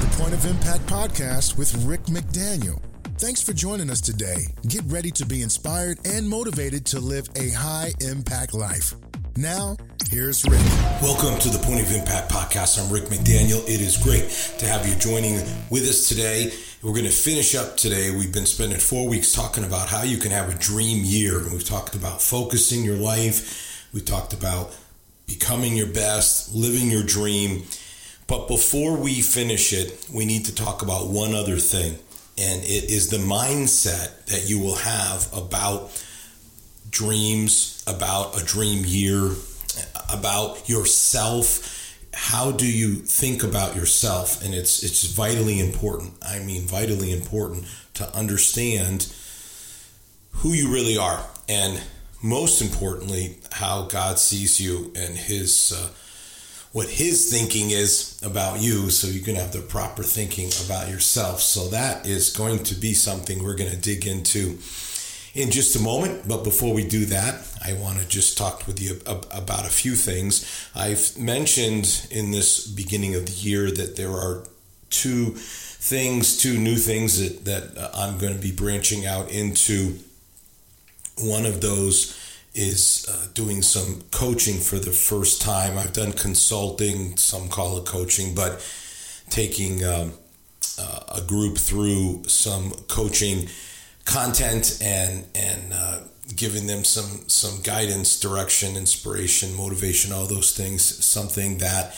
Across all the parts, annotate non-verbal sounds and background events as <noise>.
the Point of Impact podcast with Rick McDaniel. Thanks for joining us today. Get ready to be inspired and motivated to live a high impact life. Now, here's Rick. Welcome to the Point of Impact podcast. I'm Rick McDaniel. It is great to have you joining with us today. We're going to finish up today. We've been spending four weeks talking about how you can have a dream year. We've talked about focusing your life. We talked about becoming your best, living your dream. But before we finish it, we need to talk about one other thing, and it is the mindset that you will have about dreams, about a dream year, about yourself. How do you think about yourself? And it's it's vitally important. I mean, vitally important to understand who you really are, and most importantly, how God sees you and His. Uh, what his thinking is about you so you can have the proper thinking about yourself. So that is going to be something we're going to dig into in just a moment. But before we do that, I want to just talk with you about a few things. I've mentioned in this beginning of the year that there are two things, two new things that, that uh, I'm going to be branching out into. One of those is uh, doing some coaching for the first time. I've done consulting, some call it coaching, but taking um, uh, a group through some coaching content and and uh, giving them some some guidance, direction, inspiration, motivation, all those things. Something that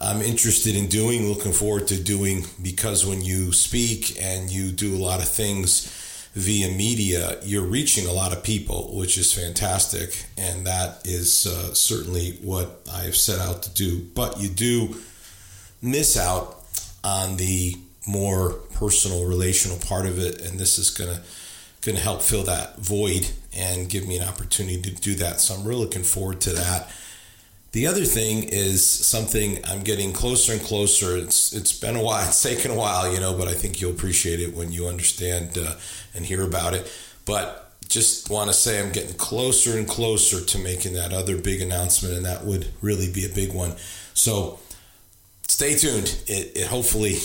I'm interested in doing, looking forward to doing because when you speak and you do a lot of things via media, you're reaching a lot of people, which is fantastic. And that is uh, certainly what I've set out to do. But you do miss out on the more personal, relational part of it. And this is going to going to help fill that void and give me an opportunity to do that. So I'm really looking forward to that. The other thing is something I'm getting closer and closer. It's it's been a while. <laughs> It's taken a while, you know, but I think you'll appreciate it when you understand uh, and hear about it. But just want to say I'm getting closer and closer to making that other big announcement, and that would really be a big one. So stay tuned. It, it hopefully,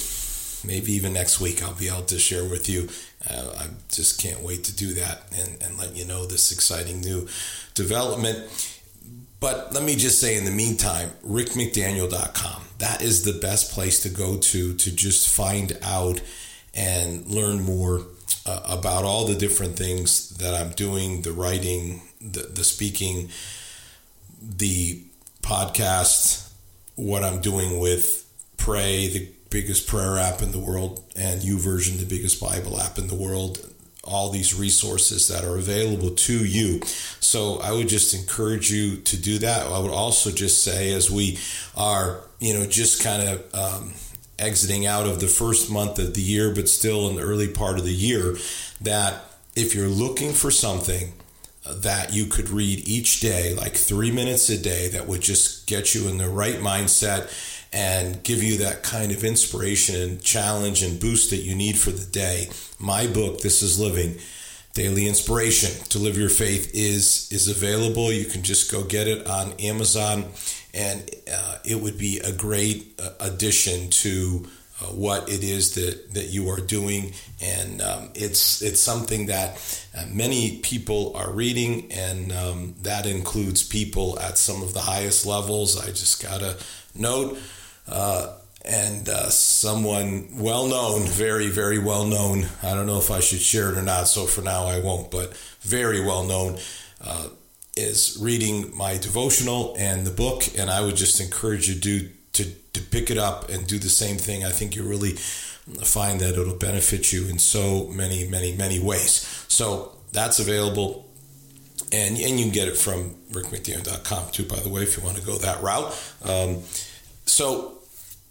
maybe even next week, I'll be able to share with you. Uh, I just can't wait to do that and, and let you know this exciting new development but let me just say in the meantime, rickmcdaniel.com. That is the best place to go to to just find out and learn more uh, about all the different things that I'm doing the writing, the, the speaking, the podcast, what I'm doing with Pray, the biggest prayer app in the world, and YouVersion, the biggest Bible app in the world, all these resources that are available to you. So I would just encourage you to do that. I would also just say, as we are, you know, just kind of um, exiting out of the first month of the year, but still in the early part of the year, that if you're looking for something that you could read each day, like three minutes a day, that would just get you in the right mindset and give you that kind of inspiration and challenge and boost that you need for the day. My book, This is Living, Daily Inspiration to Live Your Faith is is available. You can just go get it on Amazon, and uh, it would be a great uh, addition to uh, what it is that, that you are doing, and um, it's it's something that uh, many people are reading, and um, that includes people at some of the highest levels. I just got a note uh, and uh, someone well known, very, very well known. I don't know if I should share it or not, so for now I won't, but very well known uh, is reading my devotional and the book. And I would just encourage you to, to pick it up and do the same thing. I think you really find that it'll benefit you in so many, many, many ways. So that's available. And, and you can get it from rickmcdaniel.com too, by the way, if you want to go that route. Um, so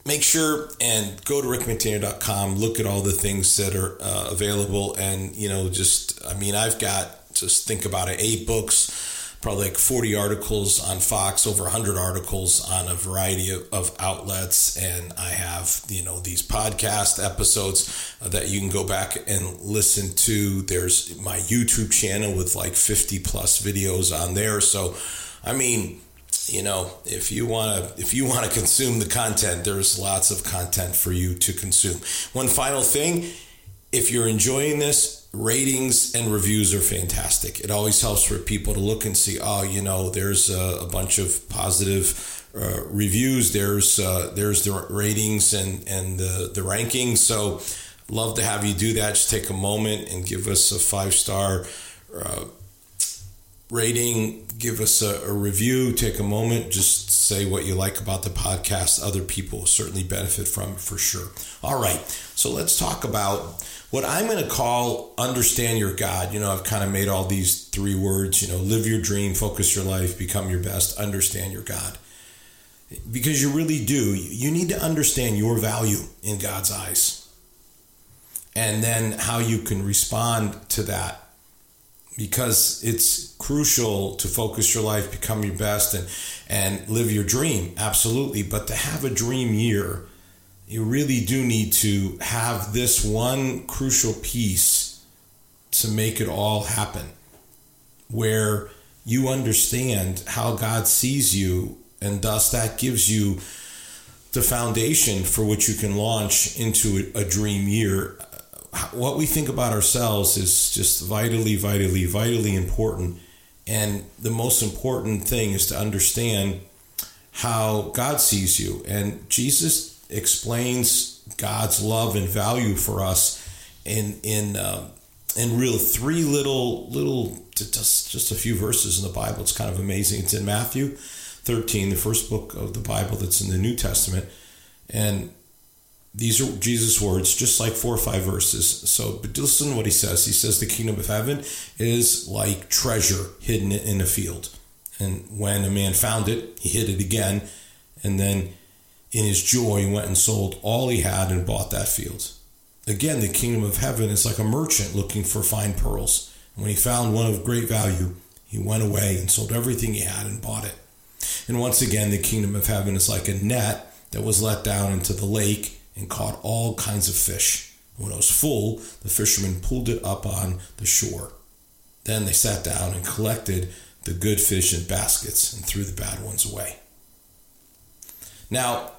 make sure and go to rickmcdaniel.com look at all the things that are uh, available and you know just i mean i've got just think about it eight books probably like 40 articles on fox over 100 articles on a variety of, of outlets. And i have you know these podcast episodes that you can go back and listen to. There's my youtube channel with like 50 plus videos on there. So i mean you know, if you want to if you want to consume the content, there's lots of content for you to consume. One final thing, if you're enjoying this, ratings and reviews are fantastic. It always helps for people to look and see, oh, you know, there's a, a bunch of positive uh, reviews. There's uh, there's the ratings and and the the rankings. So love to have you do that. Just take a moment and give us a five star. Uh, rating, give us a, a, review, take a moment, just say what you like about the podcast. Other people certainly benefit from it for sure. All right, so let's talk about what I'm going to call understand your God. You know, I've kind of made all these three words, you know, live your dream, focus your life, become your best, understand your God. Because you really do. You need to understand your value in God's eyes. And then how you can respond to that because it's crucial to focus your life, become your best, and and live your dream. Absolutely, but to have a dream year, you really do need to have this one crucial piece to make it all happen, where you understand how God sees you, and thus that gives you the foundation for which you can launch into a, a dream year what we think about ourselves is just vitally, vitally, vitally important. And the most important thing is to understand how God sees you. And Jesus explains God's love and value for us in in um, in real three little little just just a few verses in the Bible. It's kind of amazing. It's in Matthew 13, the first book of the Bible that's in the New Testament, and these are Jesus' words, just like four or five verses. So, but listen to what he says. He says, The kingdom of heaven is like treasure hidden in a field. And when a man found it, he hid it again. And then in his joy, he went and sold all he had and bought that field. Again, the kingdom of heaven is like a merchant looking for fine pearls. And when he found one of great value, he went away and sold everything he had and bought it. And once again, the kingdom of heaven is like a net that was let down into the lake and caught all kinds of fish. When it was full, the fishermen pulled it up on the shore. Then they sat down and collected the good fish in baskets and threw the bad ones away. Now,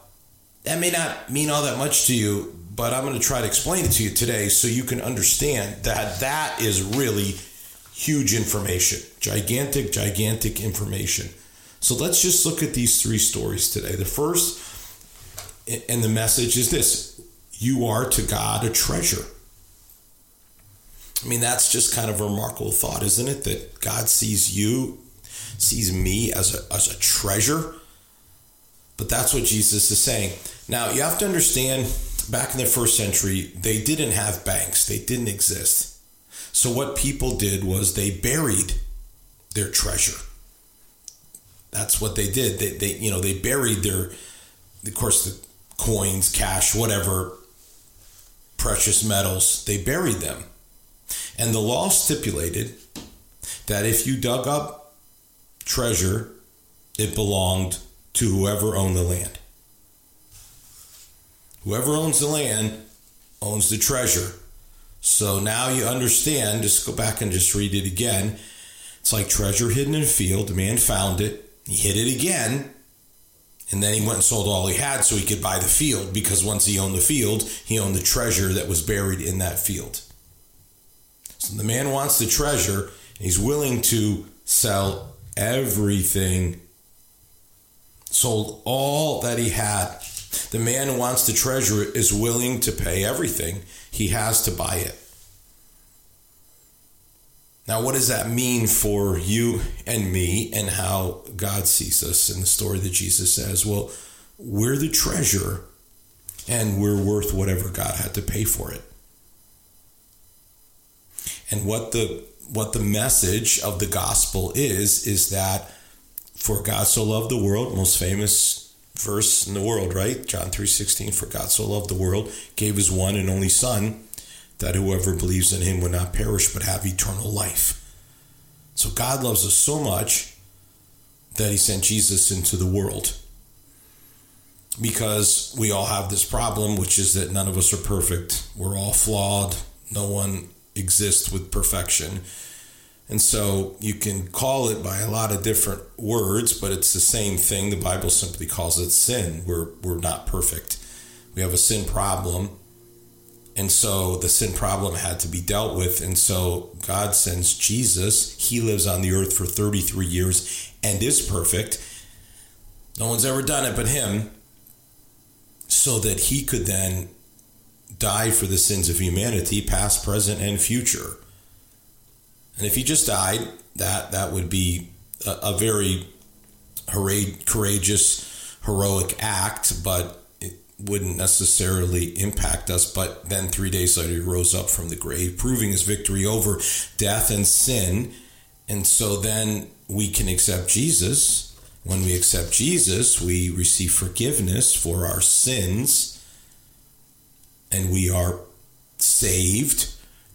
that may not mean all that much to you, but I'm going to try to explain it to you today so you can understand that that is really huge information, gigantic, gigantic information. So let's just look at these three stories today. The first and the message is this you are to God a treasure. I mean, that's just kind of a remarkable thought, isn't it? That God sees you, sees me as a, as a treasure. But that's what Jesus is saying. Now, you have to understand back in the first century, they didn't have banks, they didn't exist. So, what people did was they buried their treasure. That's what they did. They, they you know, they buried their, of course, the coins, cash, whatever, precious metals, they buried them. And the law stipulated that if you dug up treasure, it belonged to whoever owned the land. Whoever owns the land owns the treasure. So now you understand, just go back and just read it again. It's like treasure hidden in a field. The man found it. He hid it again. And then he went and sold all he had so he could buy the field because once he owned the field, he owned the treasure that was buried in that field. So the man wants the treasure and he's willing to sell everything, sold all that he had. The man who wants the treasure is willing to pay everything he has to buy it. Now, what does that mean for you and me and how God sees us in the story that Jesus says? Well, we're the treasure and we're worth whatever God had to pay for it. And what the what the message of the gospel is is that for God so loved the world, most famous verse in the world, right? John 3:16 for God so loved the world, gave his one and only son that whoever believes in him would not perish but have eternal life. So God loves us so much that he sent Jesus into the world. Because we all have this problem, which is that none of us are perfect. We're all flawed. No one exists with perfection. And so you can call it by a lot of different words, but it's the same thing. The Bible simply calls it sin. We're, we're not perfect. We have a sin problem. And so the sin problem had to be dealt with. And so God sends Jesus. He lives on the earth for 33 years and is perfect. No one's ever done it but him. So that he could then die for the sins of humanity, past, present, and future. And if he just died, that that would be a, a very courageous, heroic act, but wouldn't necessarily impact us. But then three days later, he rose up from the grave, proving his victory over death and sin. And so then we can accept Jesus. When we accept Jesus, we receive forgiveness for our sins and we are saved.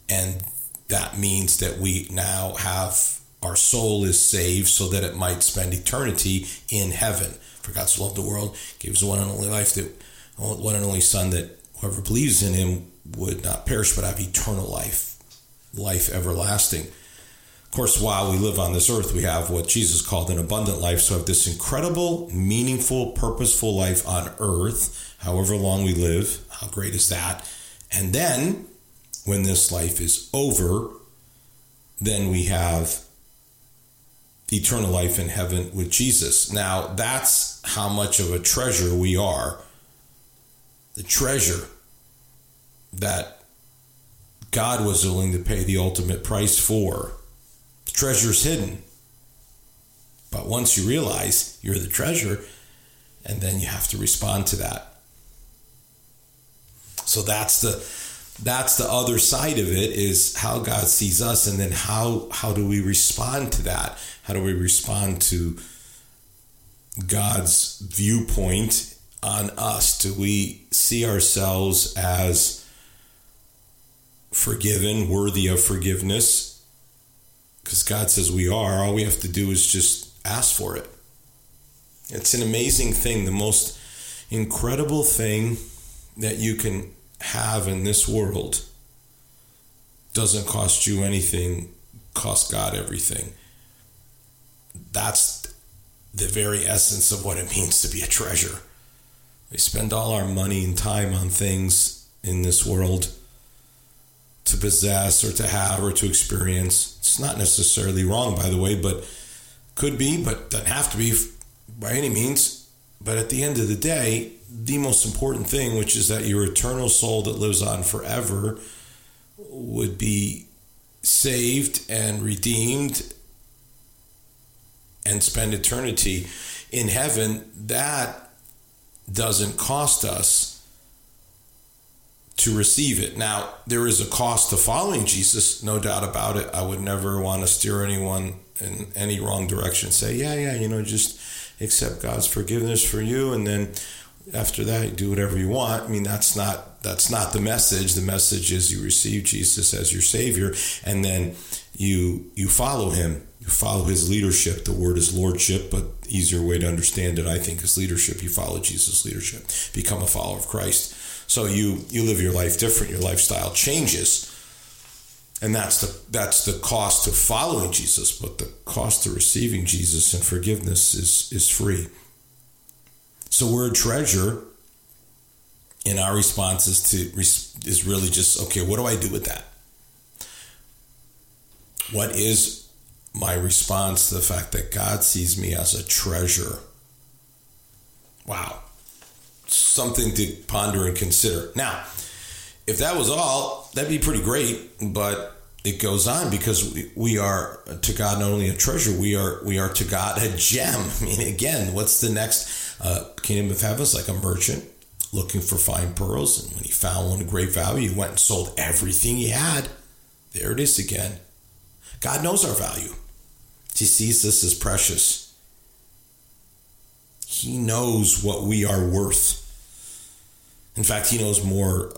And that means that we now have our soul is saved so that it might spend eternity in heaven. For God so loved the world, gave his one and only life that one and only Son that whoever believes in him would not perish but have eternal life, life everlasting. Of course, while we live on this earth, we have what Jesus called an abundant life. So, have this incredible, meaningful, purposeful life on earth, however long we live. How great is that? And then when this life is over, then we have eternal life in heaven with Jesus. Now, that's how much of a treasure we are. The treasure that God was willing to pay the ultimate price for. The treasure's hidden. But once you realize you're the treasure, and then you have to respond to that. So that's the that's the other side of it is how God sees us and then how how do we respond to that? How do we respond to God's viewpoint on us? Do we see ourselves as forgiven, worthy of forgiveness? Because God says we are. All we have to do is just ask for it. It's an amazing thing, the most incredible thing that you can have in this world doesn't cost you anything, cost God everything. That's the very essence of what it means to be a treasure. We spend all our money and time on things in this world to possess or to have or to experience. It's not necessarily wrong, by the way, but could be, but doesn't have to be by any means. But at the end of the day, the most important thing, which is that your eternal soul that lives on forever would be saved and redeemed and spend eternity in heaven, that doesn't cost us to receive it. Now, there is a cost to following Jesus, no doubt about it. I would never want to steer anyone in any wrong direction. Say, yeah, yeah, you know, just accept God's forgiveness for you and then after that do whatever you want. I mean that's not that's not the message. The message is you receive jesus as your savior and then you you follow him. You follow his leadership. The word is lordship but easier way to understand it i think is leadership. You follow jesus leadership. Become a follower of christ. So you you live your life different. Your lifestyle changes. And that's the that's the cost of following jesus but the cost of receiving jesus and forgiveness is is free so we're a treasure, and our response is to is really just okay. What do I do with that? What is my response to the fact that God sees me as a treasure? Wow, something to ponder and consider. Now, if that was all, that'd be pretty great, but it goes on because we, we are to God not only a treasure, we are we are to God a gem. <laughs> I mean, again, what's the next uh, kingdom of heaven is like a merchant looking for fine pearls. And when he found one of great value, he went and sold everything he had. There it is again. God knows our value. He sees this as precious. He knows what we are worth. In fact, he knows more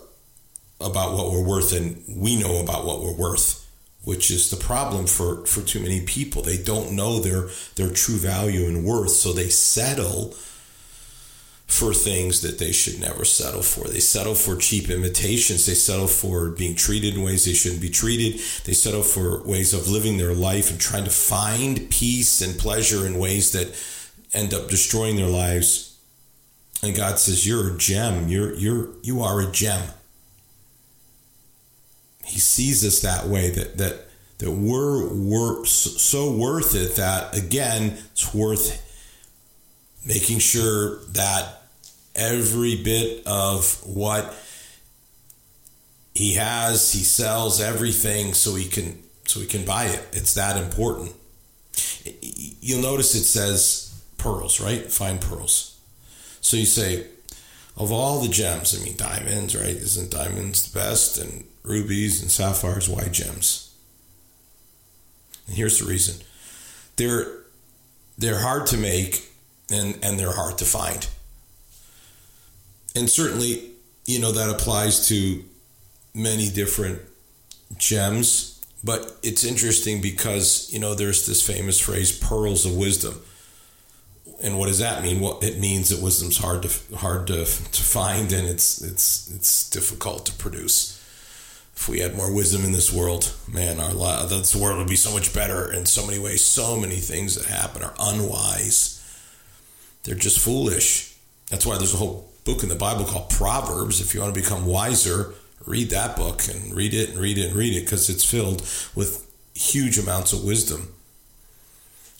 about what we're worth than we know about what we're worth, which is the problem for, for too many people. They don't know their, their true value and worth, so they settle for things that they should never settle for. They settle for cheap imitations. They settle for being treated in ways they shouldn't be treated. They settle for ways of living their life and trying to find peace and pleasure in ways that end up destroying their lives. And God says, "You're a gem. You're you're you are a gem." He sees us that way that that that we're, we're so worth it that again it's worth making sure that every bit of what he has he sells everything so he can so he can buy it. It's that important. You'll notice it says pearls right? Fine pearls. So you say of all the gems i mean diamonds right? Isn't diamonds the best? And rubies and sapphires why gems? And here's the reason. They're they're hard to make and and they're hard to find. And certainly, you know that applies to many different gems, but it's interesting because, you know, there's this famous phrase pearls of wisdom. And what does that mean? Well, it means that wisdom's hard to hard to, to find and it's it's it's difficult to produce if we had more wisdom in this world, man, our this world would be so much better in so many ways. So many things that happen are unwise they're just foolish. That's why there's a whole book in the Bible called Proverbs. If you want to become wiser, read that book and read it and read it and read it because it's filled with huge amounts of wisdom.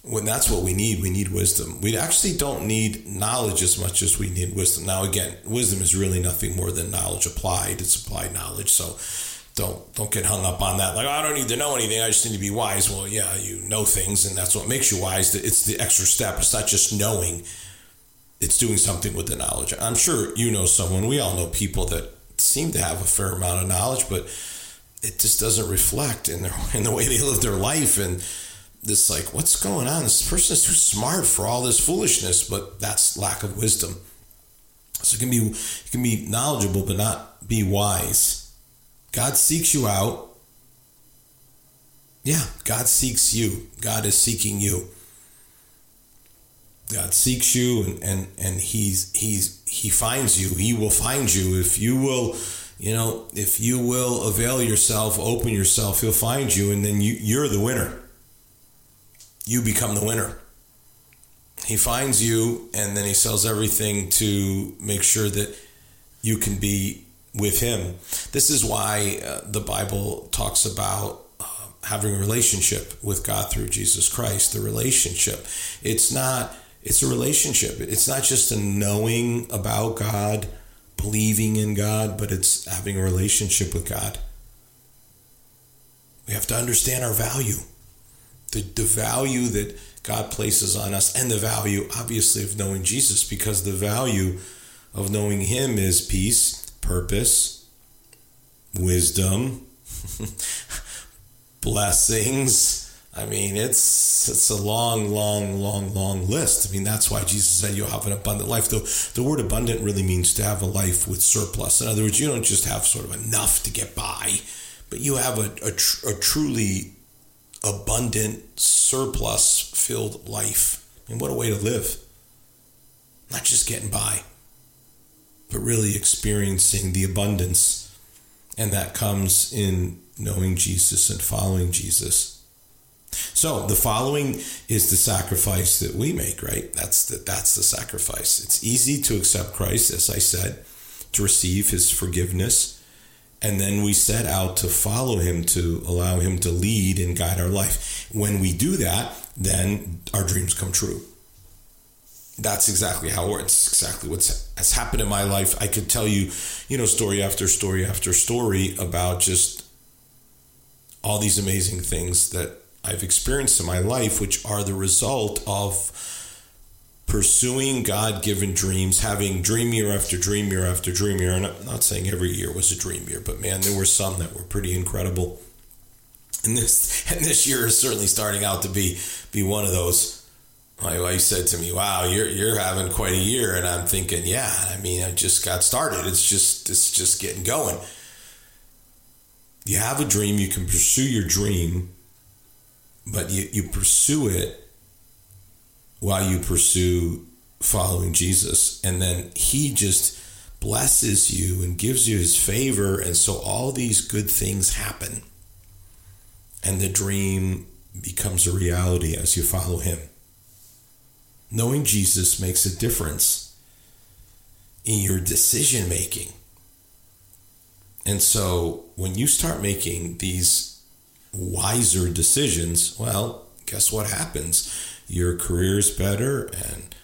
When that's what we need, we need wisdom. We actually don't need knowledge as much as we need wisdom. Now, again, wisdom is really nothing more than knowledge applied. It's applied knowledge. So don't don't get hung up on that. Like oh, I don't need to know anything. I just need to be wise. Well, yeah, you know things, and that's what makes you wise. It's the extra step. It's not just knowing it's doing something with the knowledge. I'm sure you know someone, we all know people that seem to have a fair amount of knowledge, but it just doesn't reflect in their <laughs> in the way they live their life. And this like what's going on? This person is too smart for all this foolishness but that's lack of wisdom. So it can be it can be knowledgeable but not be wise. God seeks you out. Yeah god seeks you. God is seeking you God seeks you and, and, and he's, he's, he finds you. He will find you. If you will, you know, if you will avail yourself, open yourself, he'll find you. And then you, you're the winner. You become the winner. He finds you and then he sells everything to make sure that you can be with him. This is why uh, the Bible talks about uh, having a relationship with God through Jesus Christ. The relationship. It's not it's a relationship. It's not just a knowing about God, believing in God, but it's having a relationship with God. We have to understand our value, the, the value that God places on us, and the value, obviously, of knowing Jesus, because the value of knowing Him is peace, purpose, wisdom, <laughs> blessings I mean, it's it's a long, long, long, long list. I mean, that's why Jesus said you'll have an abundant life. The, the word abundant really means to have a life with surplus. In other words, you don't just have sort of enough to get by, but you have a, a, tr- a truly abundant, surplus filled life. I mean, what a way to live. Not just getting by, but really experiencing the abundance. And that comes in knowing Jesus and following Jesus. So the following is the sacrifice that we make, right? That's the, that's the sacrifice. It's easy to accept Christ, as I said, to receive his forgiveness. And then we set out to follow him, to allow him to lead and guide our life. When we do that, then our dreams come true. That's exactly how it works. Exactly what's has happened in my life. I could tell you, you know, story after story after story about just all these amazing things that I've experienced in my life, which are the result of pursuing God given dreams, having dream year after dream year after dream year. And I'm not saying every year was a dream year, but man, there were some that were pretty incredible. And this <laughs> and this year is certainly starting out to be be one of those. My wife said to me, "Wow, you're you're having quite a year," and I'm thinking, "Yeah, I mean, I just got started. It's just it's just getting going." You have a dream, you can pursue your dream, but you, you pursue it while you pursue following Jesus. And then he just blesses you and gives you his favor. And so all these good things happen. And the dream becomes a reality as you follow him. Knowing Jesus makes a difference in your decision making. And so when you start making these wiser decisions, well, guess what happens? Your career is better and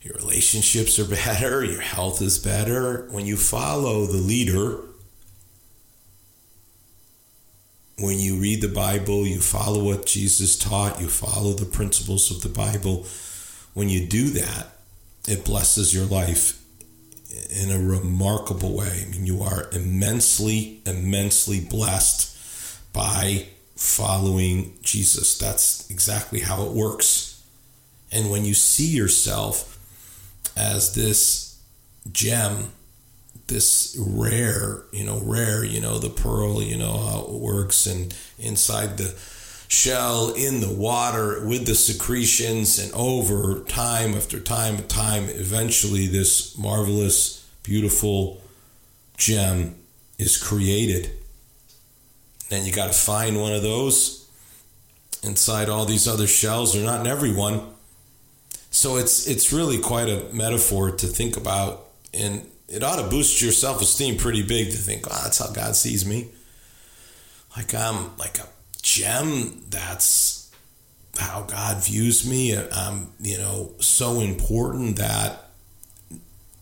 your relationships are <laughs> better, your health is better. When you follow the leader, when you read the Bible, you follow what Jesus taught, you follow the principles of the Bible. When you do that, it blesses your life in a remarkable way. I mean, you are immensely, immensely blessed by following Jesus. That's exactly how it works. And when you see yourself as this gem, this rare, you know, rare, you know, the pearl, you know, how it works and inside the shell in the water with the secretions and over time after time and time eventually this marvelous beautiful gem is created then you got to find one of those inside all these other shells they're not in everyone so it's it's really quite a metaphor to think about and it ought to boost your self-esteem pretty big to think oh that's how god sees me like i'm like a gem that's how God views me. I'm, you know, so important that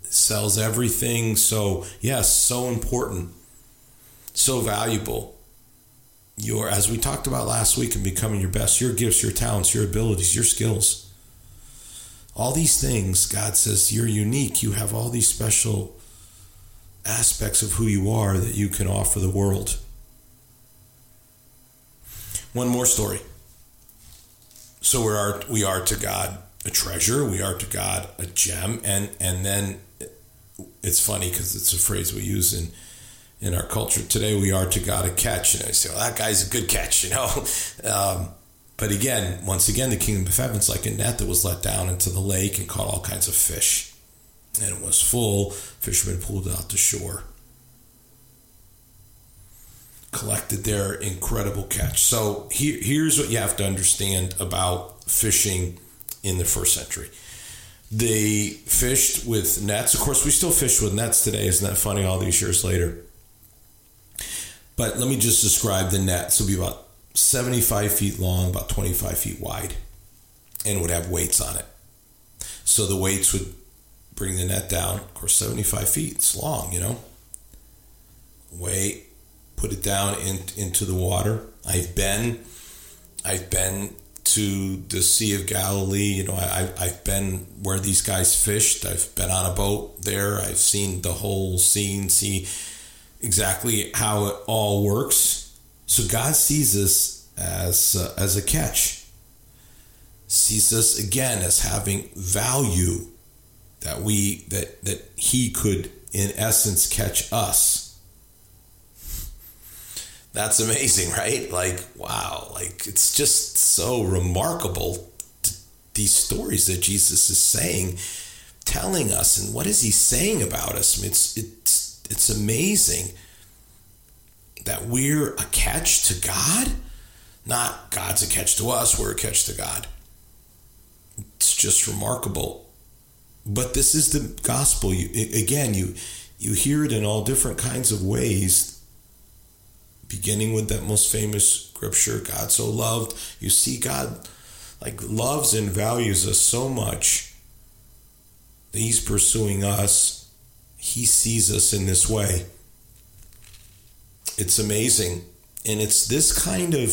sells everything. So, yes, so important, so valuable. Your, as we talked about last week, in becoming your best, your gifts, your talents, your abilities, your skills. All these things, God says, you're unique. You have all these special aspects of who you are that you can offer the world. One more story. So we are we are to God a treasure. We are to God a gem, and and then it's funny because it's a phrase we use in in our culture today. We are to God a catch, and I say, well, that guy's a good catch, <laughs> you know. Um, but again, once again, the kingdom of heaven's like a net that was let down into the lake and caught all kinds of fish, and it was full. Fishermen pulled it out to shore collected their incredible catch. So here, here's what you have to understand about fishing in the first century. They fished with nets. Of course, we still fish with nets today. Isn't that funny all these years later? But let me just describe the net. So it'll be about 75 feet long, about 25 feet wide, and would have weights on it. So the weights would bring the net down. Of course, 75 feet. It's long, you know. Weight, put it down in, into the water. I've been, I've been to the Sea of Galilee. You know, I, I've been where these guys fished. I've been on a boat there. I've seen the whole scene, see exactly how it all works. So God sees us as uh, as a catch. Sees us again as having value that we that that He could in essence catch us that's amazing, right? Like, wow, like it's just so remarkable these stories that Jesus is saying, telling us, and what is he saying about us? I mean, it's it's it's amazing that we're a catch to God, not God's a catch to us. We're a catch to God. It's just remarkable. But this is the gospel. You, again, you you hear it in all different kinds of ways beginning with that most famous scripture God so loved. You see, God like loves and values us so much that He's pursuing us. He sees us in this way. It's amazing. And it's this kind of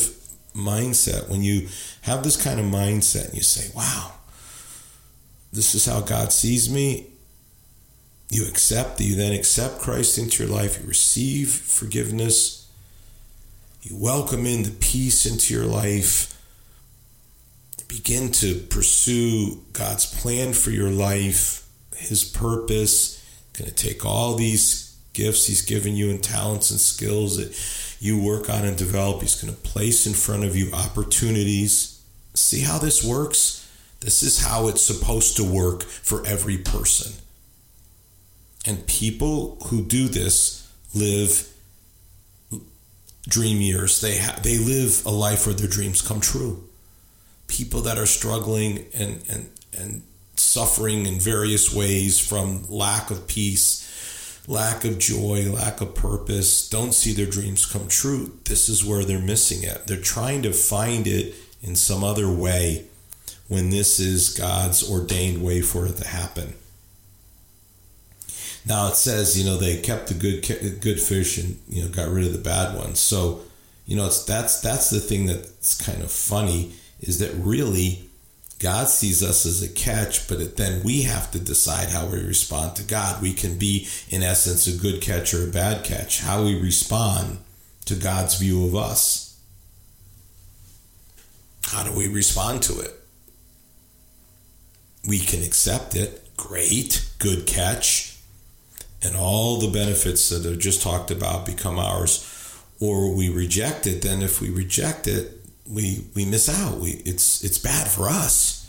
mindset when you have this kind of mindset and you say, wow, this is how God sees me. You accept, you then accept Christ into your life, you receive forgiveness you welcome in the peace into your life. Begin to pursue God's plan for your life, His purpose. Going to take all these gifts He's given you and talents and skills that you work on and develop. He's going to place in front of you opportunities. See how this works? This is how it's supposed to work for every person. And people who do this live dream years. They ha- they live a life where their dreams come true. People that are struggling and and and suffering in various ways from lack of peace, lack of joy, lack of purpose, don't see their dreams come true. This is where they're missing it. They're trying to find it in some other way when this is God's ordained way for it to happen. Now it says, you know, they kept the good good fish and you know got rid of the bad ones. So, you know, it's that's that's the thing that's kind of funny is that really God sees us as a catch, but then we have to decide how we respond to God. We can be, in essence, a good catch or a bad catch. How we respond to God's view of us. How do we respond to it? We can accept it. Great, good catch. And all the benefits that are just talked about become ours. Or we reject it. Then, if we reject it, we we miss out. We it's it's bad for us.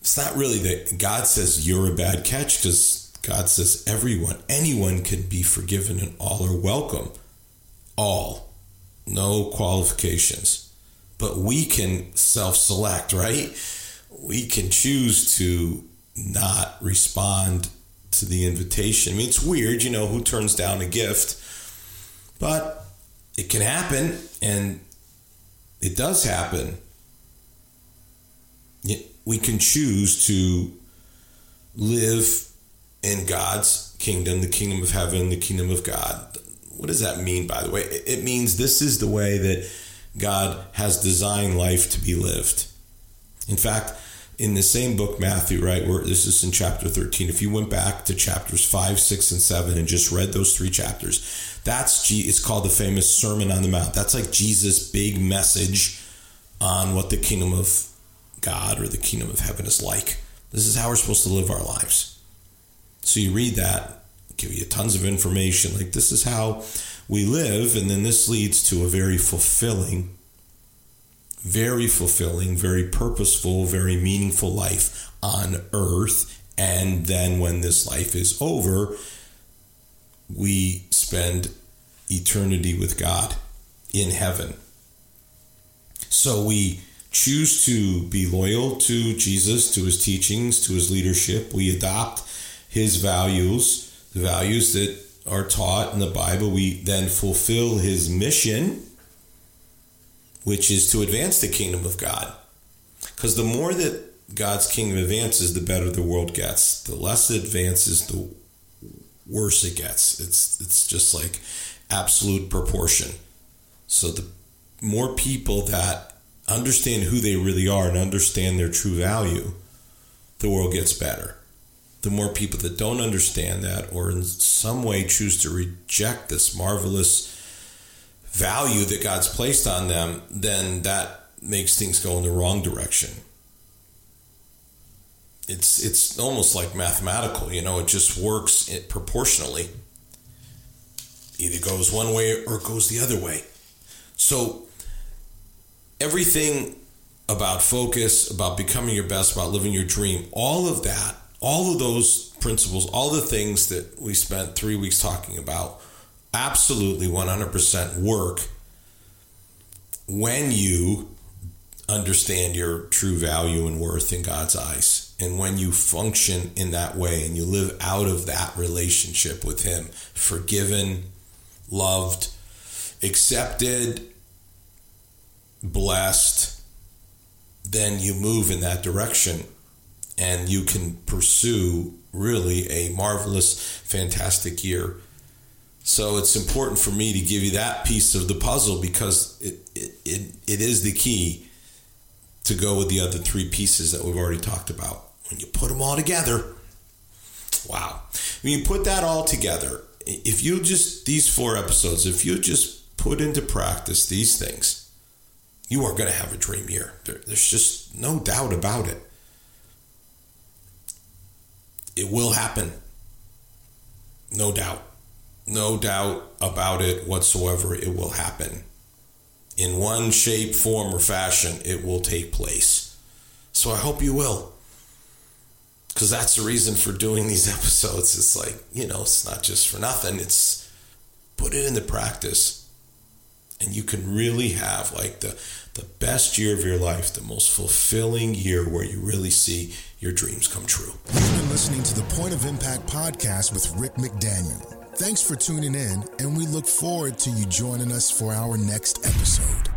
It's not really that God says you're a bad catch because God says everyone, anyone can be forgiven and all are welcome. All. No qualifications. But we can self select, right? We can choose to not respond to the invitation. I mean, it's weird, you know, who turns down a gift, but it can happen, and it does happen. We can choose to live in God's kingdom, the kingdom of heaven, the kingdom of God. What does that mean, by the way? It means this is the way that God has designed life to be lived. In fact, in the same book, Matthew, right, where this is in chapter 13, if you went back to chapters 5, 6, and 7 and just read those three chapters, that's it's called the famous Sermon on the Mount. That's like Jesus' big message on what the kingdom of God or the kingdom of heaven is like. This is how we're supposed to live our lives. So you read that, give you tons of information. Like, this is how we live. And then this leads to a very fulfilling very fulfilling, very purposeful, very meaningful life on earth. And then when this life is over, we spend eternity with God in heaven. So we choose to be loyal to Jesus, to his teachings, to his leadership. We adopt his values, the values that are taught in the Bible. We then fulfill his mission which is to advance the kingdom of God. Because the more that God's kingdom advances, the better the world gets. The less it advances, the worse it gets. It's it's just like absolute proportion. So the more people that understand who they really are and understand their true value, the world gets better. The more people that don't understand that or in some way choose to reject this marvelous value that God's placed on them, then that makes things go in the wrong direction. It's it's almost like mathematical, you know, it just works proportionally. Either goes one way or goes the other way. So everything about focus, about becoming your best, about living your dream, all of that, all of those principles, all the things that we spent 3 weeks talking about absolutely 100% work when you understand your true value and worth in God's eyes. And when you function in that way and you live out of that relationship with Him, forgiven, loved, accepted, blessed, then you move in that direction and you can pursue really a marvelous, fantastic year so it's important for me to give you that piece of the puzzle because it, it, it, it is the key to go with the other three pieces that we've already talked about. When you put them all together, wow. When you put that all together, if you just, these four episodes, if you just put into practice these things, you are going to have a dream year. There, there's just no doubt about it. It will happen. No doubt no doubt about it whatsoever, it will happen. In one shape, form, or fashion, it will take place. So I hope you will. Because that's the reason for doing these <laughs> episodes. It's like, you know, it's not just for nothing. It's put it into practice. And you can really have like the, the best year of your life, the most fulfilling year where you really see your dreams come true. You've been listening to the Point of Impact podcast with Rick McDaniel. Thanks for tuning in, and we look forward to you joining us for our next episode.